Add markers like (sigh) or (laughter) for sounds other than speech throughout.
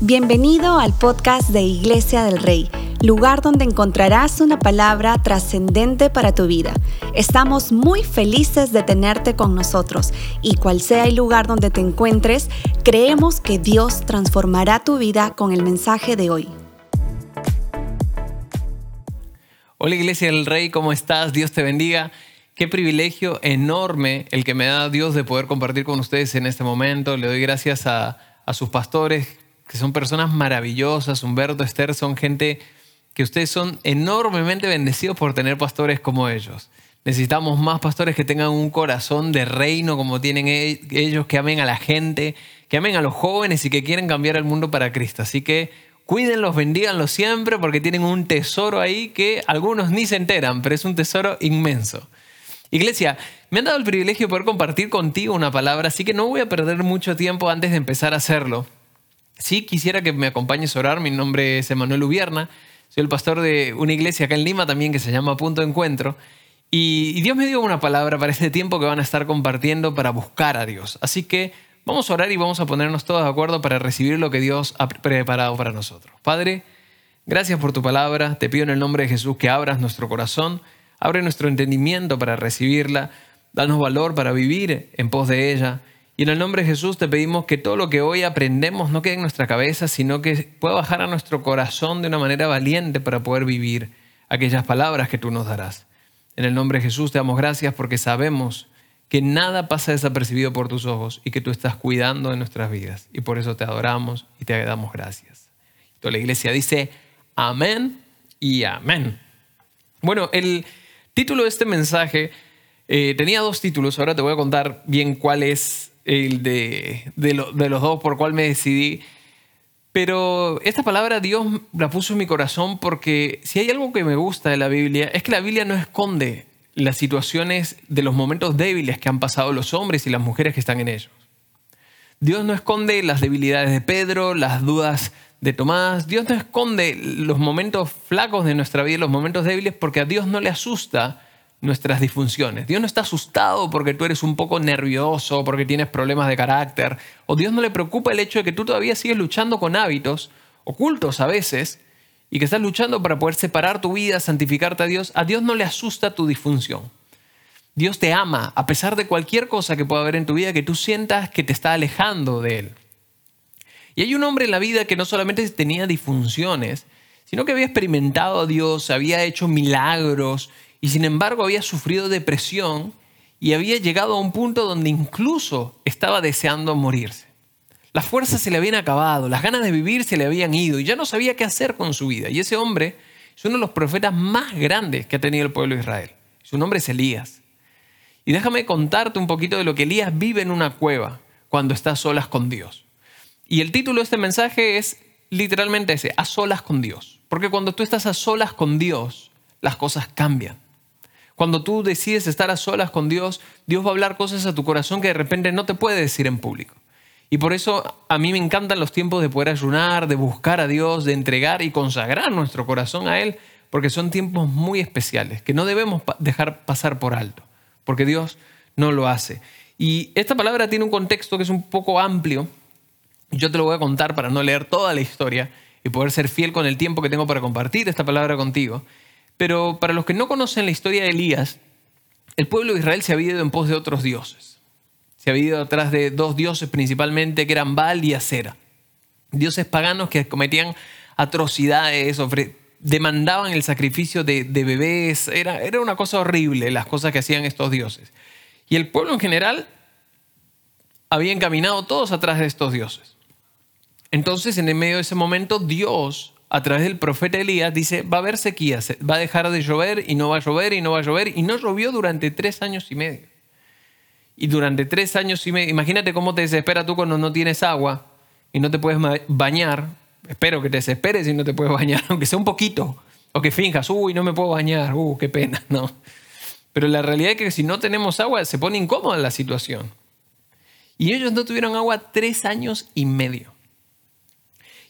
Bienvenido al podcast de Iglesia del Rey, lugar donde encontrarás una palabra trascendente para tu vida. Estamos muy felices de tenerte con nosotros y cual sea el lugar donde te encuentres, creemos que Dios transformará tu vida con el mensaje de hoy. Hola Iglesia del Rey, ¿cómo estás? Dios te bendiga. Qué privilegio enorme el que me da Dios de poder compartir con ustedes en este momento. Le doy gracias a, sus pastores que son personas maravillosas, Humberto, Esther, son gente que ustedes son enormemente bendecidos por tener pastores como ellos. Necesitamos más pastores que tengan un corazón de reino como tienen e-, ellos, que amen a la gente, que amen a los jóvenes y que quieren cambiar el mundo para Cristo. Así que cuídenlos, bendíganlos siempre porque tienen un tesoro ahí que algunos ni se enteran, pero es un tesoro inmenso. Iglesia, me han dado el privilegio de poder compartir contigo una palabra, así que no voy a perder mucho tiempo antes de empezar a hacerlo. Sí, quisiera que me acompañes a orar. Mi nombre es Emanuel Ubierna. Soy el pastor de una iglesia acá en Lima también que se llama Punto Encuentro. Y, Dios me dio una palabra para este tiempo que van a estar compartiendo para buscar a Dios. Así que vamos a orar y vamos a ponernos todos de acuerdo para recibir lo que Dios ha preparado para nosotros. Padre, gracias por tu palabra. Te pido en el nombre de Jesús que abras nuestro corazón, abre nuestro entendimiento para recibirla, danos valor para vivir en pos de ella. Y en el nombre de Jesús te pedimos que todo lo que hoy aprendemos no quede en nuestra cabeza, sino que pueda bajar a nuestro corazón de una manera valiente para poder vivir aquellas palabras que tú nos darás. En el nombre de Jesús te damos gracias porque sabemos que nada pasa desapercibido por tus ojos y que tú estás cuidando de nuestras vidas. Y por eso te adoramos y te damos gracias. Toda la iglesia dice amén y amén. Bueno, el título de este mensaje eh, tenía dos títulos, ahora te voy a contar bien cuál es el de, de, los dos por cuál me decidí. Pero esta palabra Dios la puso en mi corazón porque si hay algo que me gusta de la Biblia es que la Biblia no esconde las situaciones de los momentos débiles que han pasado los hombres y las mujeres que están en ellos. Dios no esconde las debilidades de Pedro, las dudas de Tomás. Dios no esconde los momentos flacos de nuestra vida, los momentos débiles, porque a Dios no le asusta nuestras disfunciones. Dios no está asustado porque tú eres un poco nervioso, porque tienes problemas de carácter, o Dios no le preocupa el hecho de que tú todavía sigues luchando con hábitos ocultos a veces y que estás luchando para poder separar tu vida, santificarte a Dios. A Dios no le asusta tu disfunción. Dios te ama a pesar de cualquier cosa que pueda haber en tu vida que tú sientas que te está alejando de Él. Y hay un hombre en la vida que no solamente tenía disfunciones, sino que había experimentado a Dios, había hecho milagros y sin embargo había sufrido depresión y había llegado a un punto donde incluso estaba deseando morirse. Las fuerzas se le habían acabado, las ganas de vivir se le habían ido y ya no sabía qué hacer con su vida. Y ese hombre es uno de los profetas más grandes que ha tenido el pueblo de Israel. Su nombre es Elías. Y déjame contarte un poquito de lo que Elías vive en una cueva cuando está a solas con Dios. Y el título de este mensaje es literalmente ese, a solas con Dios. Porque cuando tú estás a solas con Dios, las cosas cambian. Cuando tú decides estar a solas con Dios, Dios va a hablar cosas a tu corazón que de repente no te puede decir en público. Y por eso a mí me encantan los tiempos de poder ayunar, de buscar a Dios, de entregar y consagrar nuestro corazón a Él, porque son tiempos muy especiales que no debemos dejar pasar por alto, porque Dios no lo hace. Y esta palabra tiene un contexto que es un poco amplio. Yo te lo voy a contar para no leer toda la historia y poder ser fiel con el tiempo que tengo para compartir esta palabra contigo. Pero para los que no conocen la historia de Elías, el pueblo de Israel se había ido en pos de otros dioses. Se había ido atrás de dos dioses principalmente, que eran Baal y Acera. Dioses paganos que cometían atrocidades, demandaban el sacrificio de, bebés. Era, era una cosa horrible las cosas que hacían estos dioses. Y el pueblo en general había encaminado todos atrás de estos dioses. Entonces, en el medio de ese momento, Dios a través del profeta Elías, dice, va a haber sequía, va a dejar de llover y no va a llover y no va a llover. Y no llovió durante tres años y medio. Y durante tres años y medio, imagínate cómo te desespera tú cuando no tienes agua y no te puedes bañar. Espero que te desesperes y no te puedes bañar, (laughs) aunque sea un poquito. O que finjas, uy, no me puedo bañar, uh, qué pena, (laughs) no. Pero la realidad es que si no tenemos agua se pone incómoda la situación. Y ellos no tuvieron agua tres años y medio.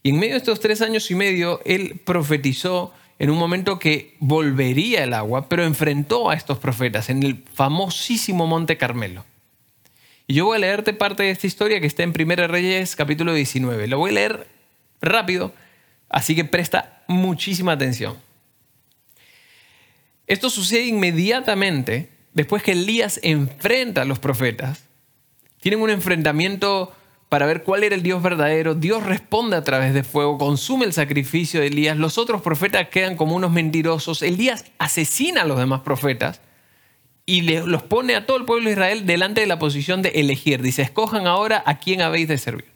Y en medio de estos tres años y medio, él profetizó en un momento que volvería el agua, pero enfrentó a estos profetas en el famosísimo Monte Carmelo. Y yo voy a leerte parte de esta historia que está en 1 Reyes capítulo 19. Lo voy a leer rápido, así que presta muchísima atención. Esto sucede inmediatamente después que Elías enfrenta a los profetas. Tienen un enfrentamiento para ver cuál era el Dios verdadero. Dios responde a través de fuego, consume el sacrificio de Elías. Los otros profetas quedan como unos mentirosos. Elías asesina a los demás profetas y los pone a todo el pueblo de Israel delante de la posición de elegir. Dice, escojan ahora a quién habéis de servir.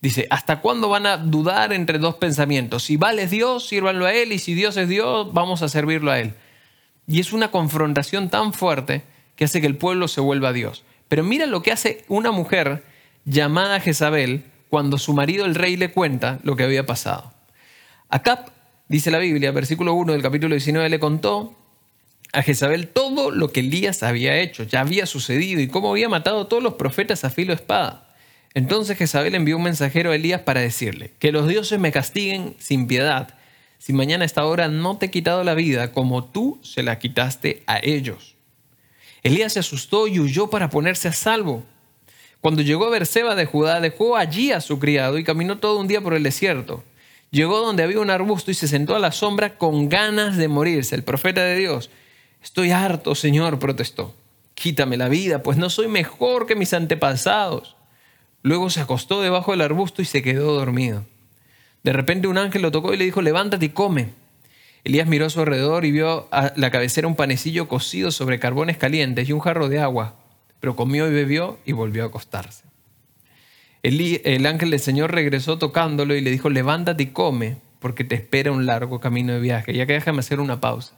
Dice, ¿hasta cuándo van a dudar entre dos pensamientos? Si vale Dios, sírvanlo a Él, y si Dios es Dios, vamos a servirlo a Él. Y es una confrontación tan fuerte que hace que el pueblo se vuelva a Dios. Pero mira lo que hace una mujer llamada Jezabel cuando su marido el rey le cuenta lo que había pasado. Acá dice la Biblia, versículo 1 del capítulo 19, le contó a Jezabel todo lo que Elías había hecho, ya había sucedido y cómo había matado a todos los profetas a filo de espada. Entonces Jezabel envió un mensajero a Elías para decirle, que los dioses me castiguen sin piedad, si mañana a esta hora no te he quitado la vida como tú se la quitaste a ellos. Elías se asustó y huyó para ponerse a salvo. Cuando llegó a Berseba de Judá, dejó allí a su criado y caminó todo un día por el desierto. Llegó donde había un arbusto y se sentó a la sombra con ganas de morirse. El profeta de Dios, estoy harto, Señor, protestó. Quítame la vida, pues no soy mejor que mis antepasados. Luego se acostó debajo del arbusto y se quedó dormido. De repente un ángel lo tocó y le dijo, levántate y come. Elías miró a su alrededor y vio a la cabecera un panecillo cocido sobre carbones calientes y un jarro de agua pero comió y bebió y volvió a acostarse. El, ángel del Señor regresó tocándolo y le dijo, levántate y come, porque te espera un largo camino de viaje. Ya que déjame hacer una pausa.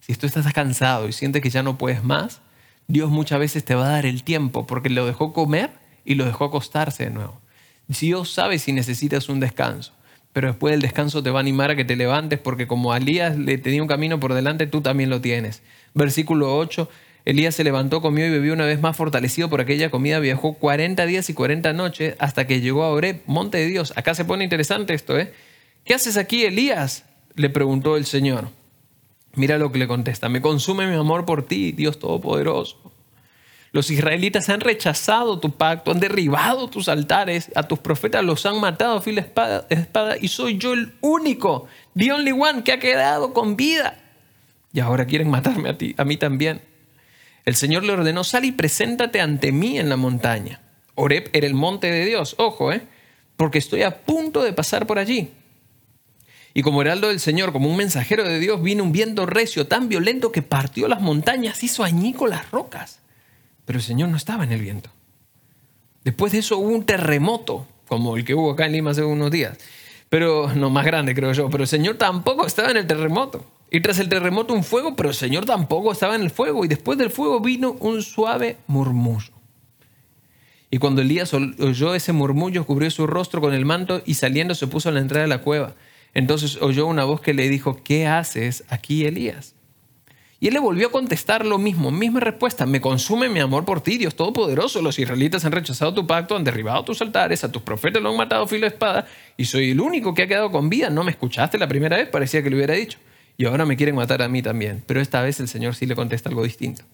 Si tú estás cansado y sientes que ya no puedes más, Dios muchas veces te va a dar el tiempo, porque lo dejó comer y lo dejó acostarse de nuevo. Dios sabe si necesitas un descanso, pero después del descanso te va a animar a que te levantes, porque como a Elías le tenía un camino por delante, tú también lo tienes. Versículo 8 Elías se levantó, comió y bebió una vez más fortalecido por aquella comida. Viajó 40 días y 40 noches hasta que llegó a Oreb, monte de Dios. Acá se pone interesante esto, ¿eh? ¿Qué haces aquí, Elías? le preguntó el Señor. Mira lo que le contesta. Me consume mi amor por ti, Dios Todopoderoso. Los israelitas han rechazado tu pacto, han derribado tus altares, a tus profetas los han matado a fila espada, espada y soy yo el único, the only one que ha quedado con vida. Y ahora quieren matarme a ti, a mí también. El Señor le ordenó, sal y preséntate ante mí en la montaña. Oreb era el monte de Dios, ojo, ¿eh? porque estoy a punto de pasar por allí. Y como heraldo del Señor, como un mensajero de Dios, vino un viento recio tan violento que partió las montañas, hizo añico las rocas. Pero el Señor no estaba en el viento. Después de eso hubo un terremoto, como el que hubo acá en Lima hace unos días. Pero no más grande, creo yo. Pero el Señor tampoco estaba en el terremoto. Y tras el terremoto un fuego, pero el Señor tampoco estaba en el fuego. Y después del fuego vino un suave murmullo. Y cuando Elías oyó ese murmullo, cubrió su rostro con el manto y saliendo se puso a la entrada de la cueva. Entonces oyó una voz que le dijo, ¿qué haces aquí, Elías? Y él le volvió a contestar lo mismo, misma respuesta, me consume mi amor por ti, Dios Todopoderoso. Los israelitas han rechazado tu pacto, han derribado tus altares, a tus profetas lo han matado filo de espada, y soy el único que ha quedado con vida. ¿No me escuchaste la primera vez? Parecía que le hubiera dicho y ahora me quieren matar a mí también. Pero esta vez el Señor sí le contesta algo distinto.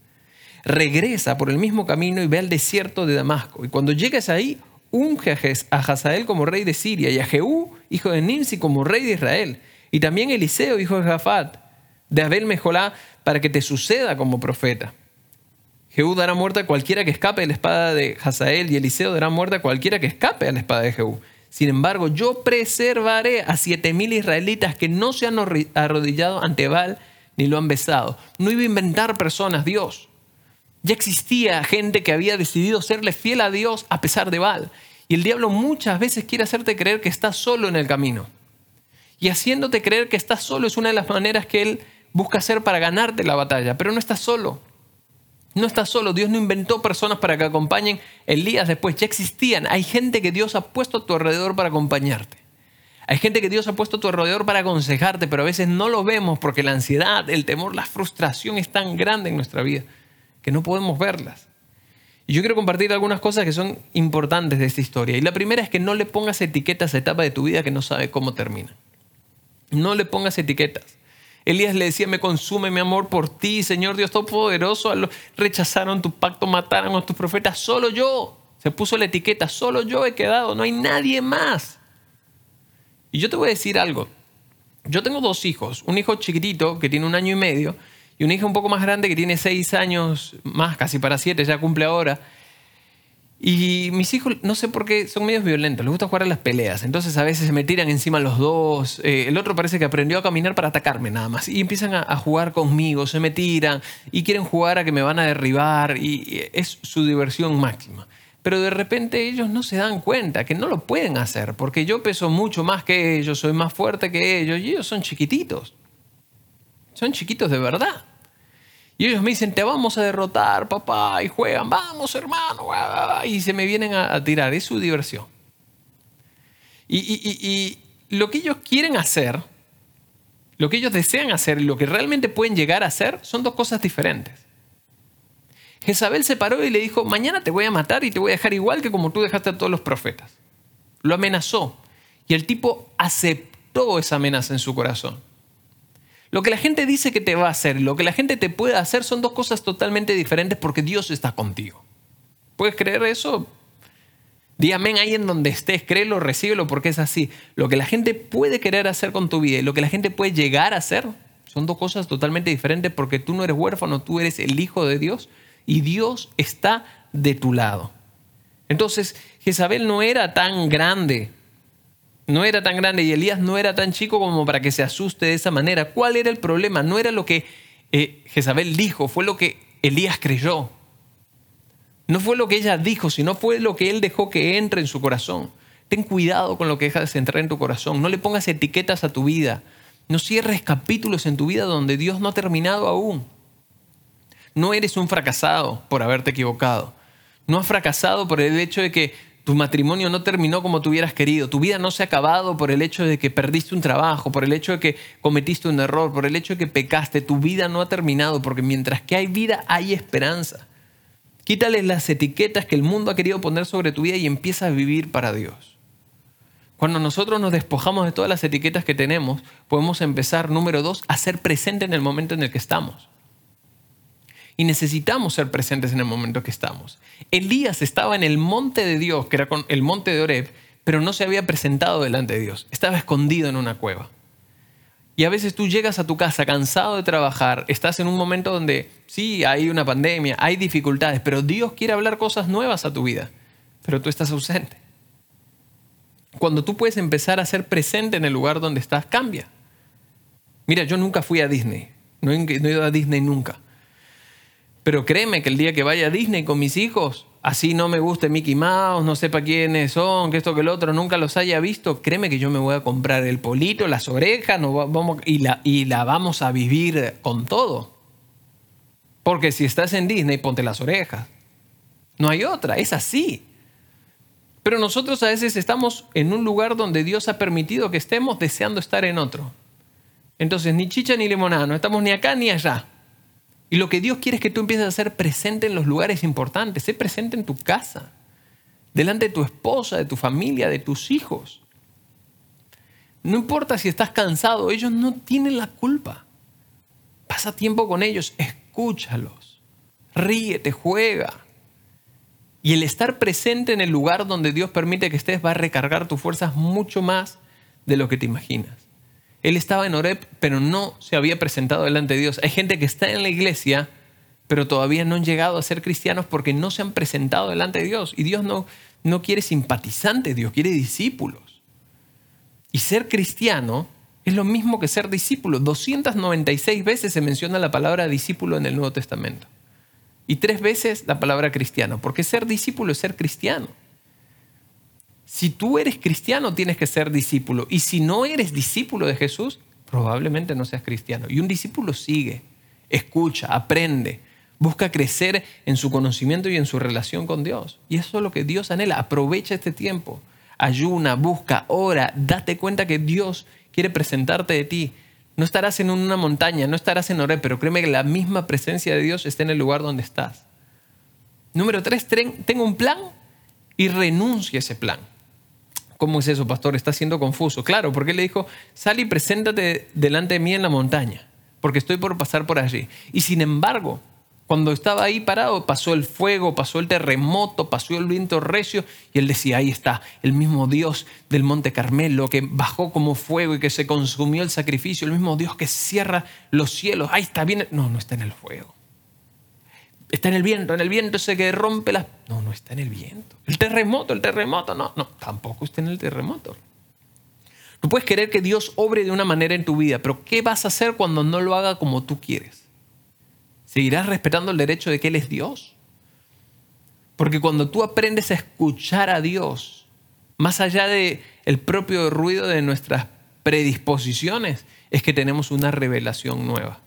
Regresa por el mismo camino y ve al desierto de Damasco. Y cuando llegues ahí, unge a Hazael como rey de Siria y a Jehú, hijo de Nimsi, como rey de Israel. Y también Eliseo, hijo de Jafat, de Abel Mejolá, para que te suceda como profeta. Jehú dará muerte a cualquiera que escape de la espada de Hazael y Eliseo dará muerte a cualquiera que escape a la espada de Jehú. Sin embargo, yo preservaré a siete mil israelitas que no se han arrodillado ante Baal ni lo han besado. No iba a inventar personas, Dios. Ya existía gente que había decidido serle fiel a Dios a pesar de Baal. Y el diablo muchas veces quiere hacerte creer que estás solo en el camino. Y haciéndote creer que estás solo es una de las maneras que él busca hacer para ganarte la batalla. Pero no estás solo. No estás solo, Dios no inventó personas para que acompañen Elías después, ya existían. Hay gente que Dios ha puesto a tu alrededor para acompañarte. Hay gente que Dios ha puesto a tu alrededor para aconsejarte, pero a veces no lo vemos porque la ansiedad, el temor, la frustración es tan grande en nuestra vida que no podemos verlas. Y yo quiero compartir algunas cosas que son importantes de esta historia. Y la primera es que no le pongas etiquetas a etapa de tu vida que no sabe cómo termina. No le pongas etiquetas. Elías le decía, me consume mi amor por ti, Señor Dios Todopoderoso. Rechazaron tu pacto, mataron a tus profetas, solo yo. Se puso la etiqueta, solo yo he quedado, no hay nadie más. Y yo te voy a decir algo. Yo tengo dos hijos, un hijo chiquitito que tiene un año y medio y un hijo un poco más grande que tiene seis años más, casi para siete, ya cumple ahora. Y mis hijos, no sé por qué, son medios violentos, les gusta jugar a las peleas. Entonces a veces se me tiran encima los dos. Eh, el otro parece que aprendió a caminar para atacarme nada más. Y empiezan a, jugar conmigo, se me tiran y quieren jugar a que me van a derribar. Y, es su diversión máxima. Pero de repente ellos no se dan cuenta que no lo pueden hacer porque yo peso mucho más que ellos, soy más fuerte que ellos y ellos son chiquititos. Son chiquitos de verdad. Y ellos me dicen, te vamos a derrotar, papá, y juegan, vamos, hermano, y se me vienen a, tirar, es su diversión. Y, lo que ellos quieren hacer, lo que ellos desean hacer, lo que realmente pueden llegar a hacer, son dos cosas diferentes. Jezabel se paró y le dijo, mañana te voy a matar y te voy a dejar igual que como tú dejaste a todos los profetas. Lo amenazó. Y el tipo aceptó esa amenaza en su corazón. Lo que la gente dice que te va a hacer, lo que la gente te puede hacer son dos cosas totalmente diferentes porque Dios está contigo. ¿Puedes creer eso? Dígame ahí en donde estés, créelo, recíbelo porque es así. Lo que la gente puede querer hacer con tu vida y lo que la gente puede llegar a hacer son dos cosas totalmente diferentes porque tú no eres huérfano, tú eres el hijo de Dios y Dios está de tu lado. Entonces, Jezabel no era tan grande no era tan grande y Elías no era tan chico como para que se asuste de esa manera. ¿Cuál era el problema? No era lo que eh, Jezabel dijo, fue lo que Elías creyó. No fue lo que ella dijo, sino fue lo que él dejó que entre en su corazón. Ten cuidado con lo que dejas entrar en tu corazón. No le pongas etiquetas a tu vida. No cierres capítulos en tu vida donde Dios no ha terminado aún. No eres un fracasado por haberte equivocado. No has fracasado por el hecho de que tu matrimonio no terminó como tú hubieras querido. Tu vida no se ha acabado por el hecho de que perdiste un trabajo, por el hecho de que cometiste un error, por el hecho de que pecaste. Tu vida no ha terminado porque mientras que hay vida hay esperanza. Quítales las etiquetas que el mundo ha querido poner sobre tu vida y empieza a vivir para Dios. Cuando nosotros nos despojamos de todas las etiquetas que tenemos, podemos empezar, número dos, a ser presente en el momento en el que estamos y necesitamos ser presentes en el momento que estamos. Elías estaba en el monte de Dios, que era el monte de Oreb, pero no se había presentado delante de Dios. Estaba escondido en una cueva. Y a veces tú llegas a tu casa cansado de trabajar, estás en un momento donde sí, hay una pandemia, hay dificultades, pero Dios quiere hablar cosas nuevas a tu vida, pero tú estás ausente. Cuando tú puedes empezar a ser presente en el lugar donde estás, cambia. Mira, yo nunca fui a Disney, no he ido a Disney nunca. Pero créeme que el día que vaya a Disney con mis hijos, así no me guste Mickey Mouse, no sepa quiénes son, que esto que el otro, nunca los haya visto, créeme que yo me voy a comprar el polito, las orejas vamos, y, la, y la vamos a vivir con todo. Porque si estás en Disney, ponte las orejas. No hay otra, es así. Pero nosotros a veces estamos en un lugar donde Dios ha permitido que estemos deseando estar en otro. Entonces, ni chicha ni limonada, no estamos ni acá ni allá. Y lo que Dios quiere es que tú empieces a ser presente en los lugares importantes, sé presente en tu casa, delante de tu esposa, de tu familia, de tus hijos. No importa si estás cansado, ellos no tienen la culpa. Pasa tiempo con ellos, escúchalos, ríete, juega. Y el estar presente en el lugar donde Dios permite que estés va a recargar tus fuerzas mucho más de lo que te imaginas. Él estaba en Oreb, pero no se había presentado delante de Dios. Hay gente que está en la iglesia, pero todavía no han llegado a ser cristianos porque no se han presentado delante de Dios. Y Dios no, no quiere simpatizantes, Dios quiere discípulos. Y ser cristiano es lo mismo que ser discípulo. 296 veces se menciona la palabra discípulo en el Nuevo Testamento. Y tres veces la palabra cristiano, porque ser discípulo es ser cristiano. Si tú eres cristiano, tienes que ser discípulo. Y si no eres discípulo de Jesús, probablemente no seas cristiano. Y un discípulo sigue, escucha, aprende, busca crecer en su conocimiento y en su relación con Dios. Y eso es lo que Dios anhela. Aprovecha este tiempo. Ayuna, busca, ora, date cuenta que Dios quiere presentarte de ti. No estarás en una montaña, no estarás en Oré, pero créeme que la misma presencia de Dios está en el lugar donde estás. Número tres, tengo un plan y renuncia a ese plan. ¿Cómo es eso, pastor? Está siendo confuso. Claro, porque él le dijo, sal y preséntate delante de mí en la montaña, porque estoy por pasar por allí. Y sin embargo, Cuando estaba ahí parado, pasó el fuego, pasó el terremoto, pasó el viento recio, y él decía, ahí está, el mismo Dios del Monte Carmelo, que bajó como fuego y que se consumió el sacrificio, el mismo Dios que cierra los cielos, ahí está bien. No, no está en el fuego. Está en el viento, en el viento ese que rompe las... No, no está en el viento. El terremoto, el terremoto, no, no, tampoco está en el terremoto. No puedes querer que Dios obre de una manera en tu vida, pero ¿qué vas a hacer cuando no lo haga como tú quieres? ¿Seguirás respetando el derecho de que Él es Dios? Porque cuando tú aprendes a escuchar a Dios, más allá del el propio ruido de nuestras predisposiciones, es que tenemos una revelación nueva.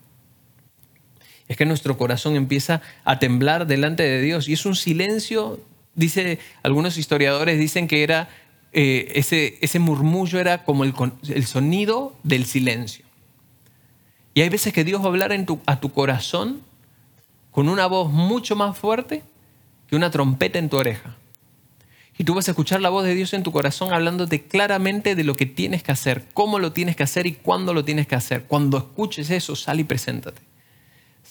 Es que nuestro corazón empieza a temblar delante de Dios y es un silencio, dice algunos historiadores dicen que era eh, ese, murmullo era como el, sonido del silencio. Y hay veces que Dios va a hablar tu, a tu corazón con una voz mucho más fuerte que una trompeta en tu oreja. Y tú vas a escuchar la voz de Dios en tu corazón hablándote claramente de lo que tienes que hacer, cómo lo tienes que hacer y cuándo lo tienes que hacer. Cuando escuches eso, sal y preséntate.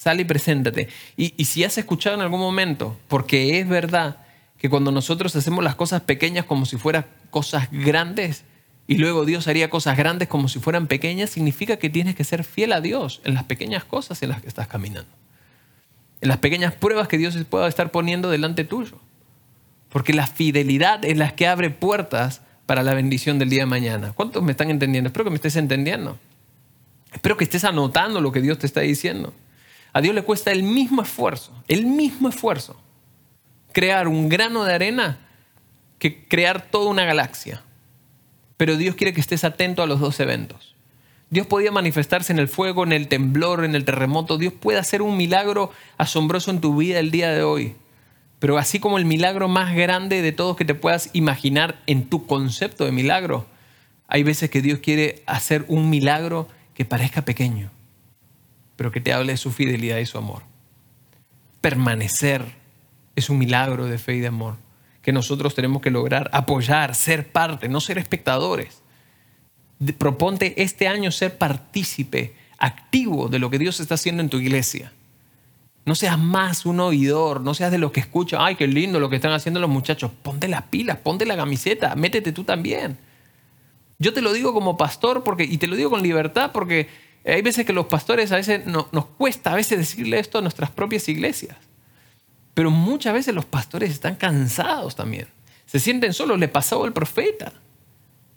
Sal y preséntate. Y, y si has escuchado en algún momento, porque es verdad que cuando nosotros hacemos las cosas pequeñas como si fueran cosas grandes y luego Dios haría cosas grandes como si fueran pequeñas, significa que tienes que ser fiel a Dios en las pequeñas cosas en las que estás caminando en las pequeñas pruebas que Dios pueda estar poniendo delante tuyo. Porque la fidelidad es la que abre puertas para la bendición del día de mañana. ¿Cuántos me están entendiendo? Espero que me estés entendiendo. Espero que estés anotando lo que Dios te está diciendo. A Dios le cuesta el mismo esfuerzo, el mismo esfuerzo, crear un grano de arena que crear toda una galaxia. Pero Dios quiere que estés atento a los dos eventos. Dios podía manifestarse en el fuego, en el temblor, en el terremoto. Dios puede hacer un milagro asombroso en tu vida el día de hoy. Pero así como el milagro más grande de todos que te puedas imaginar en tu concepto de milagro, hay veces que Dios quiere hacer un milagro que parezca pequeño, pero que te hable de su fidelidad y su amor. Permanecer es un milagro de fe y de amor que nosotros tenemos que lograr apoyar, ser parte, no ser espectadores proponte este año ser partícipe activo de lo que Dios está haciendo en tu iglesia. No seas más un oidor, no seas de los que escuchan, ay, qué lindo lo que están haciendo los muchachos. Ponte las pilas, ponte la camiseta, métete tú también. Yo te lo digo como pastor porque, y te lo digo con libertad porque hay veces que los pastores a veces nos cuesta a veces decirle esto a nuestras propias iglesias. Pero muchas veces los pastores están cansados también. Se sienten solos, le pasó al profeta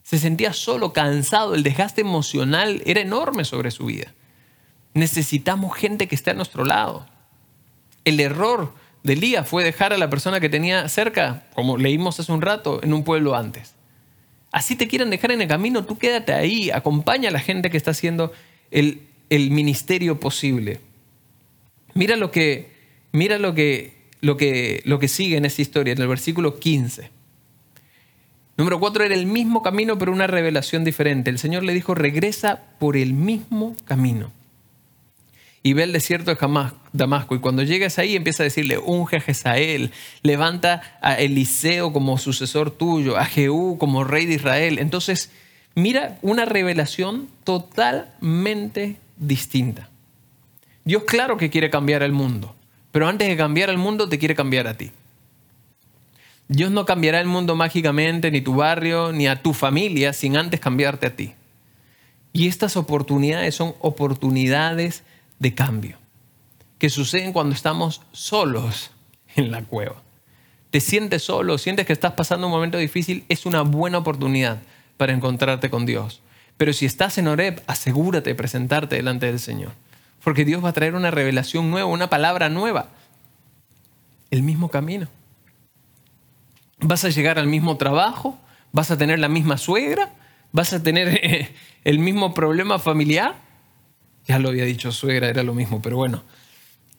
se sentía solo, cansado, el desgaste emocional era enorme sobre su vida. Necesitamos gente que esté a nuestro lado. El error de Elías fue dejar a la persona que tenía cerca, como leímos hace un rato, en un pueblo antes. Así te quieren dejar en el camino, tú quédate ahí, acompaña a la gente que está haciendo el, ministerio posible. Mira lo que, mira lo que, lo que, lo que sigue en esta historia, en el versículo 15. Número cuatro era el mismo camino, pero una revelación diferente. El Señor le dijo, regresa por el mismo camino. Y ve el desierto de Damasco. Y cuando llegues ahí, empieza a decirle, unge a Jezael, levanta a Eliseo como sucesor tuyo, a Jehú como rey de Israel. Entonces, mira una revelación totalmente distinta. Dios claro que quiere cambiar el mundo, pero antes de cambiar el mundo, te quiere cambiar a ti. Dios no cambiará el mundo mágicamente, ni tu barrio, ni a tu familia, sin antes cambiarte a ti. Y estas oportunidades son oportunidades de cambio, que suceden cuando estamos solos en la cueva. Te sientes solo, sientes que estás pasando un momento difícil, es una buena oportunidad para encontrarte con Dios. Pero si estás en Oreb, asegúrate de presentarte delante del Señor, porque Dios va a traer una revelación nueva, una palabra nueva, el mismo camino vas a llegar al mismo trabajo, vas a tener la misma suegra, vas a tener (laughs) eh, el mismo problema familiar. Ya lo había dicho suegra, era lo mismo, pero bueno.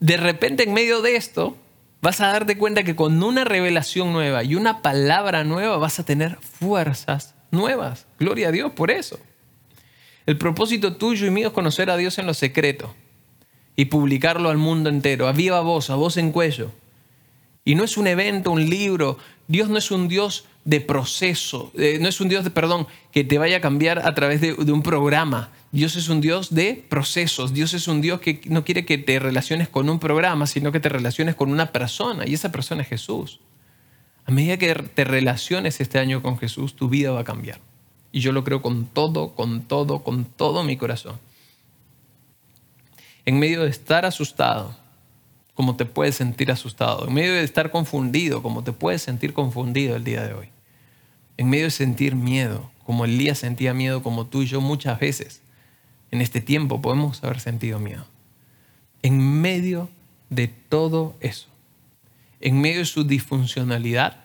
De repente en medio de esto vas a darte cuenta que con una revelación nueva y una palabra nueva vas a tener fuerzas nuevas. Gloria a Dios por eso. El propósito tuyo y mío es conocer a Dios en lo secreto y publicarlo al mundo entero, a viva voz, a voz en cuello. Y no es un evento, un libro. Dios no es un Dios de proceso. Eh, no es un Dios de perdón que te vaya a cambiar a través de, de, un programa. Dios es un Dios de procesos. Dios es un Dios que no quiere que te relaciones con un programa, sino que te relaciones con una persona. Y esa persona es Jesús. A medida que te relaciones este año con Jesús, tu vida va a cambiar. Y yo lo creo con todo, con todo, con todo mi corazón. En medio de estar asustado, como te puedes sentir asustado. En medio de estar confundido, como te puedes sentir confundido el día de hoy en medio de sentir miedo, como Elías sentía miedo, como tú y yo muchas veces en este tiempo podemos haber sentido miedo. En medio de todo eso, en medio de su disfuncionalidad,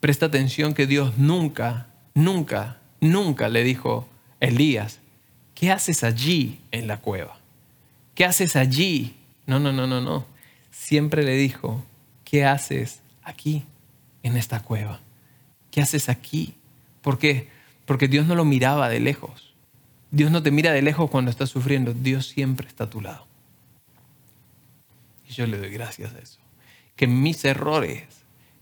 presta atención que Dios nunca, nunca, nunca le dijo, Elías, ¿qué haces allí en la cueva? ¿Qué haces allí? No, no, no, no, no. Siempre le dijo, ¿qué haces aquí en esta cueva? ¿qué haces aquí? ¿Por qué? Porque Dios no lo miraba de lejos. Dios no te mira de lejos cuando estás sufriendo. Dios siempre está a tu lado. Y yo le doy gracias a eso. Que mis errores,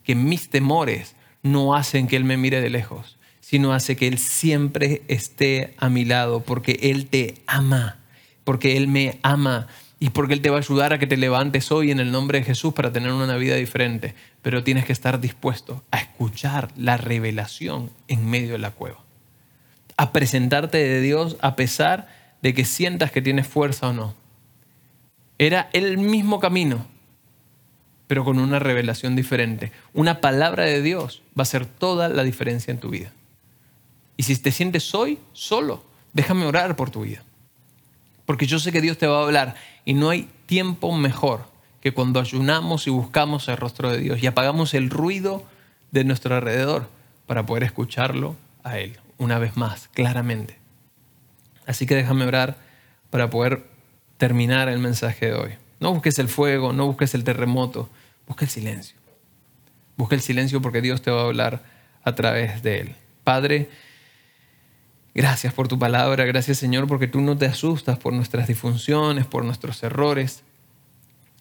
que mis temores no hacen que Él me mire de lejos, sino hace que Él siempre esté a mi lado, porque Él te ama, porque Él me ama y porque Él te va a ayudar a que te levantes hoy en el nombre de Jesús para tener una vida diferente. Pero tienes que estar dispuesto a escuchar la revelación en medio de la cueva. A presentarte de Dios a pesar de que sientas que tienes fuerza o no. Era el mismo camino, pero con una revelación diferente. Una palabra de Dios va a hacer toda la diferencia en tu vida. Y si te sientes hoy solo, déjame orar por tu vida. Porque yo sé que Dios te va a hablar y no hay tiempo mejor que cuando ayunamos y buscamos el rostro de Dios y apagamos el ruido de nuestro alrededor para poder escucharlo a Él una vez más, claramente. Así que déjame orar para poder terminar el mensaje de hoy. No busques el fuego, no busques el terremoto, busca el silencio. Busca el silencio porque Dios te va a hablar a través de Él. Padre, Gracias por tu palabra, gracias Señor porque tú no te asustas por nuestras disfunciones, por nuestros errores.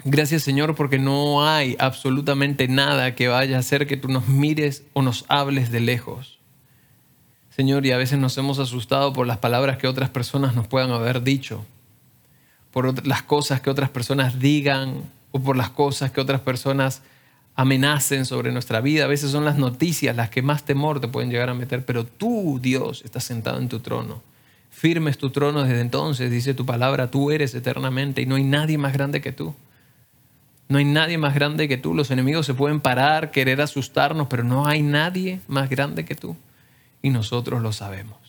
Gracias Señor porque no hay absolutamente nada que vaya a hacer que tú nos mires o nos hables de lejos. Señor, y a veces nos hemos asustado por las palabras que otras personas nos puedan haber dicho, por las cosas que otras personas digan o por las cosas que otras personas amenacen sobre nuestra vida. A veces son las noticias las que más temor te pueden llegar a meter, pero tú, Dios, estás sentado en tu trono. Firme es tu trono desde entonces, dice tu palabra, tú eres eternamente y no hay nadie más grande que tú. No hay nadie más grande que tú. Los enemigos se pueden parar, querer asustarnos, pero no hay nadie más grande que tú. Y nosotros lo sabemos.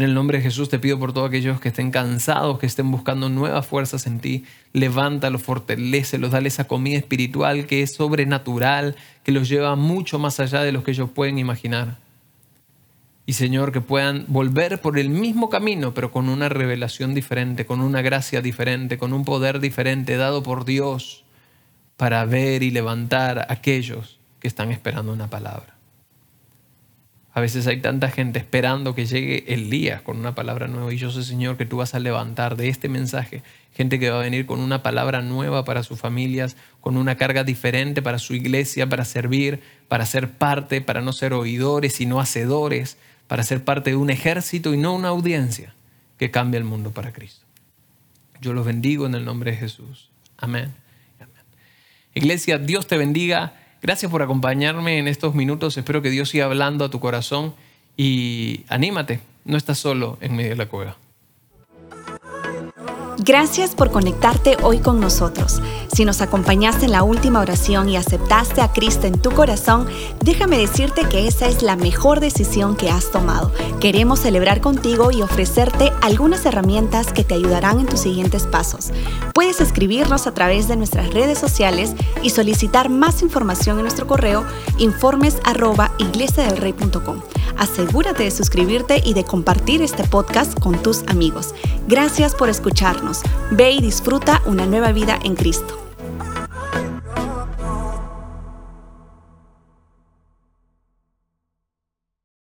En el nombre de Jesús te pido por todos aquellos que estén cansados, que estén buscando nuevas fuerzas en ti. Levántalos, fortalecelos, dale esa comida espiritual que es sobrenatural, que los lleva mucho más allá de lo que ellos pueden imaginar. Y Señor, que puedan volver por el mismo camino, pero con una revelación diferente, con una gracia diferente, con un poder diferente dado por Dios para ver y levantar a aquellos que están esperando una palabra. A veces hay tanta gente esperando que llegue el día con una palabra nueva y yo sé, Señor, que tú vas a levantar de este mensaje gente que va a venir con una palabra nueva para sus familias, con una carga diferente para su iglesia, para servir, para ser parte, para no ser oidores sino hacedores, para ser parte de un ejército y no una audiencia que cambia el mundo para Cristo. Yo los bendigo en el nombre de Jesús. Amén. Amén. Iglesia, Dios te bendiga. Gracias por acompañarme en estos minutos. Espero que Dios siga hablando a tu corazón y anímate. No estás solo en medio de la cueva. Gracias por conectarte hoy con nosotros. Si nos acompañaste en la última oración y aceptaste a Cristo en tu corazón, déjame decirte que esa es la mejor decisión que has tomado. Queremos celebrar contigo y ofrecerte algunas herramientas que te ayudarán en tus siguientes pasos. Puedes escribirnos a través de nuestras redes sociales y solicitar más información en nuestro correo informes Asegúrate de suscribirte y de compartir este podcast con tus amigos. Gracias por escucharnos. Ve y disfruta una nueva vida en Cristo.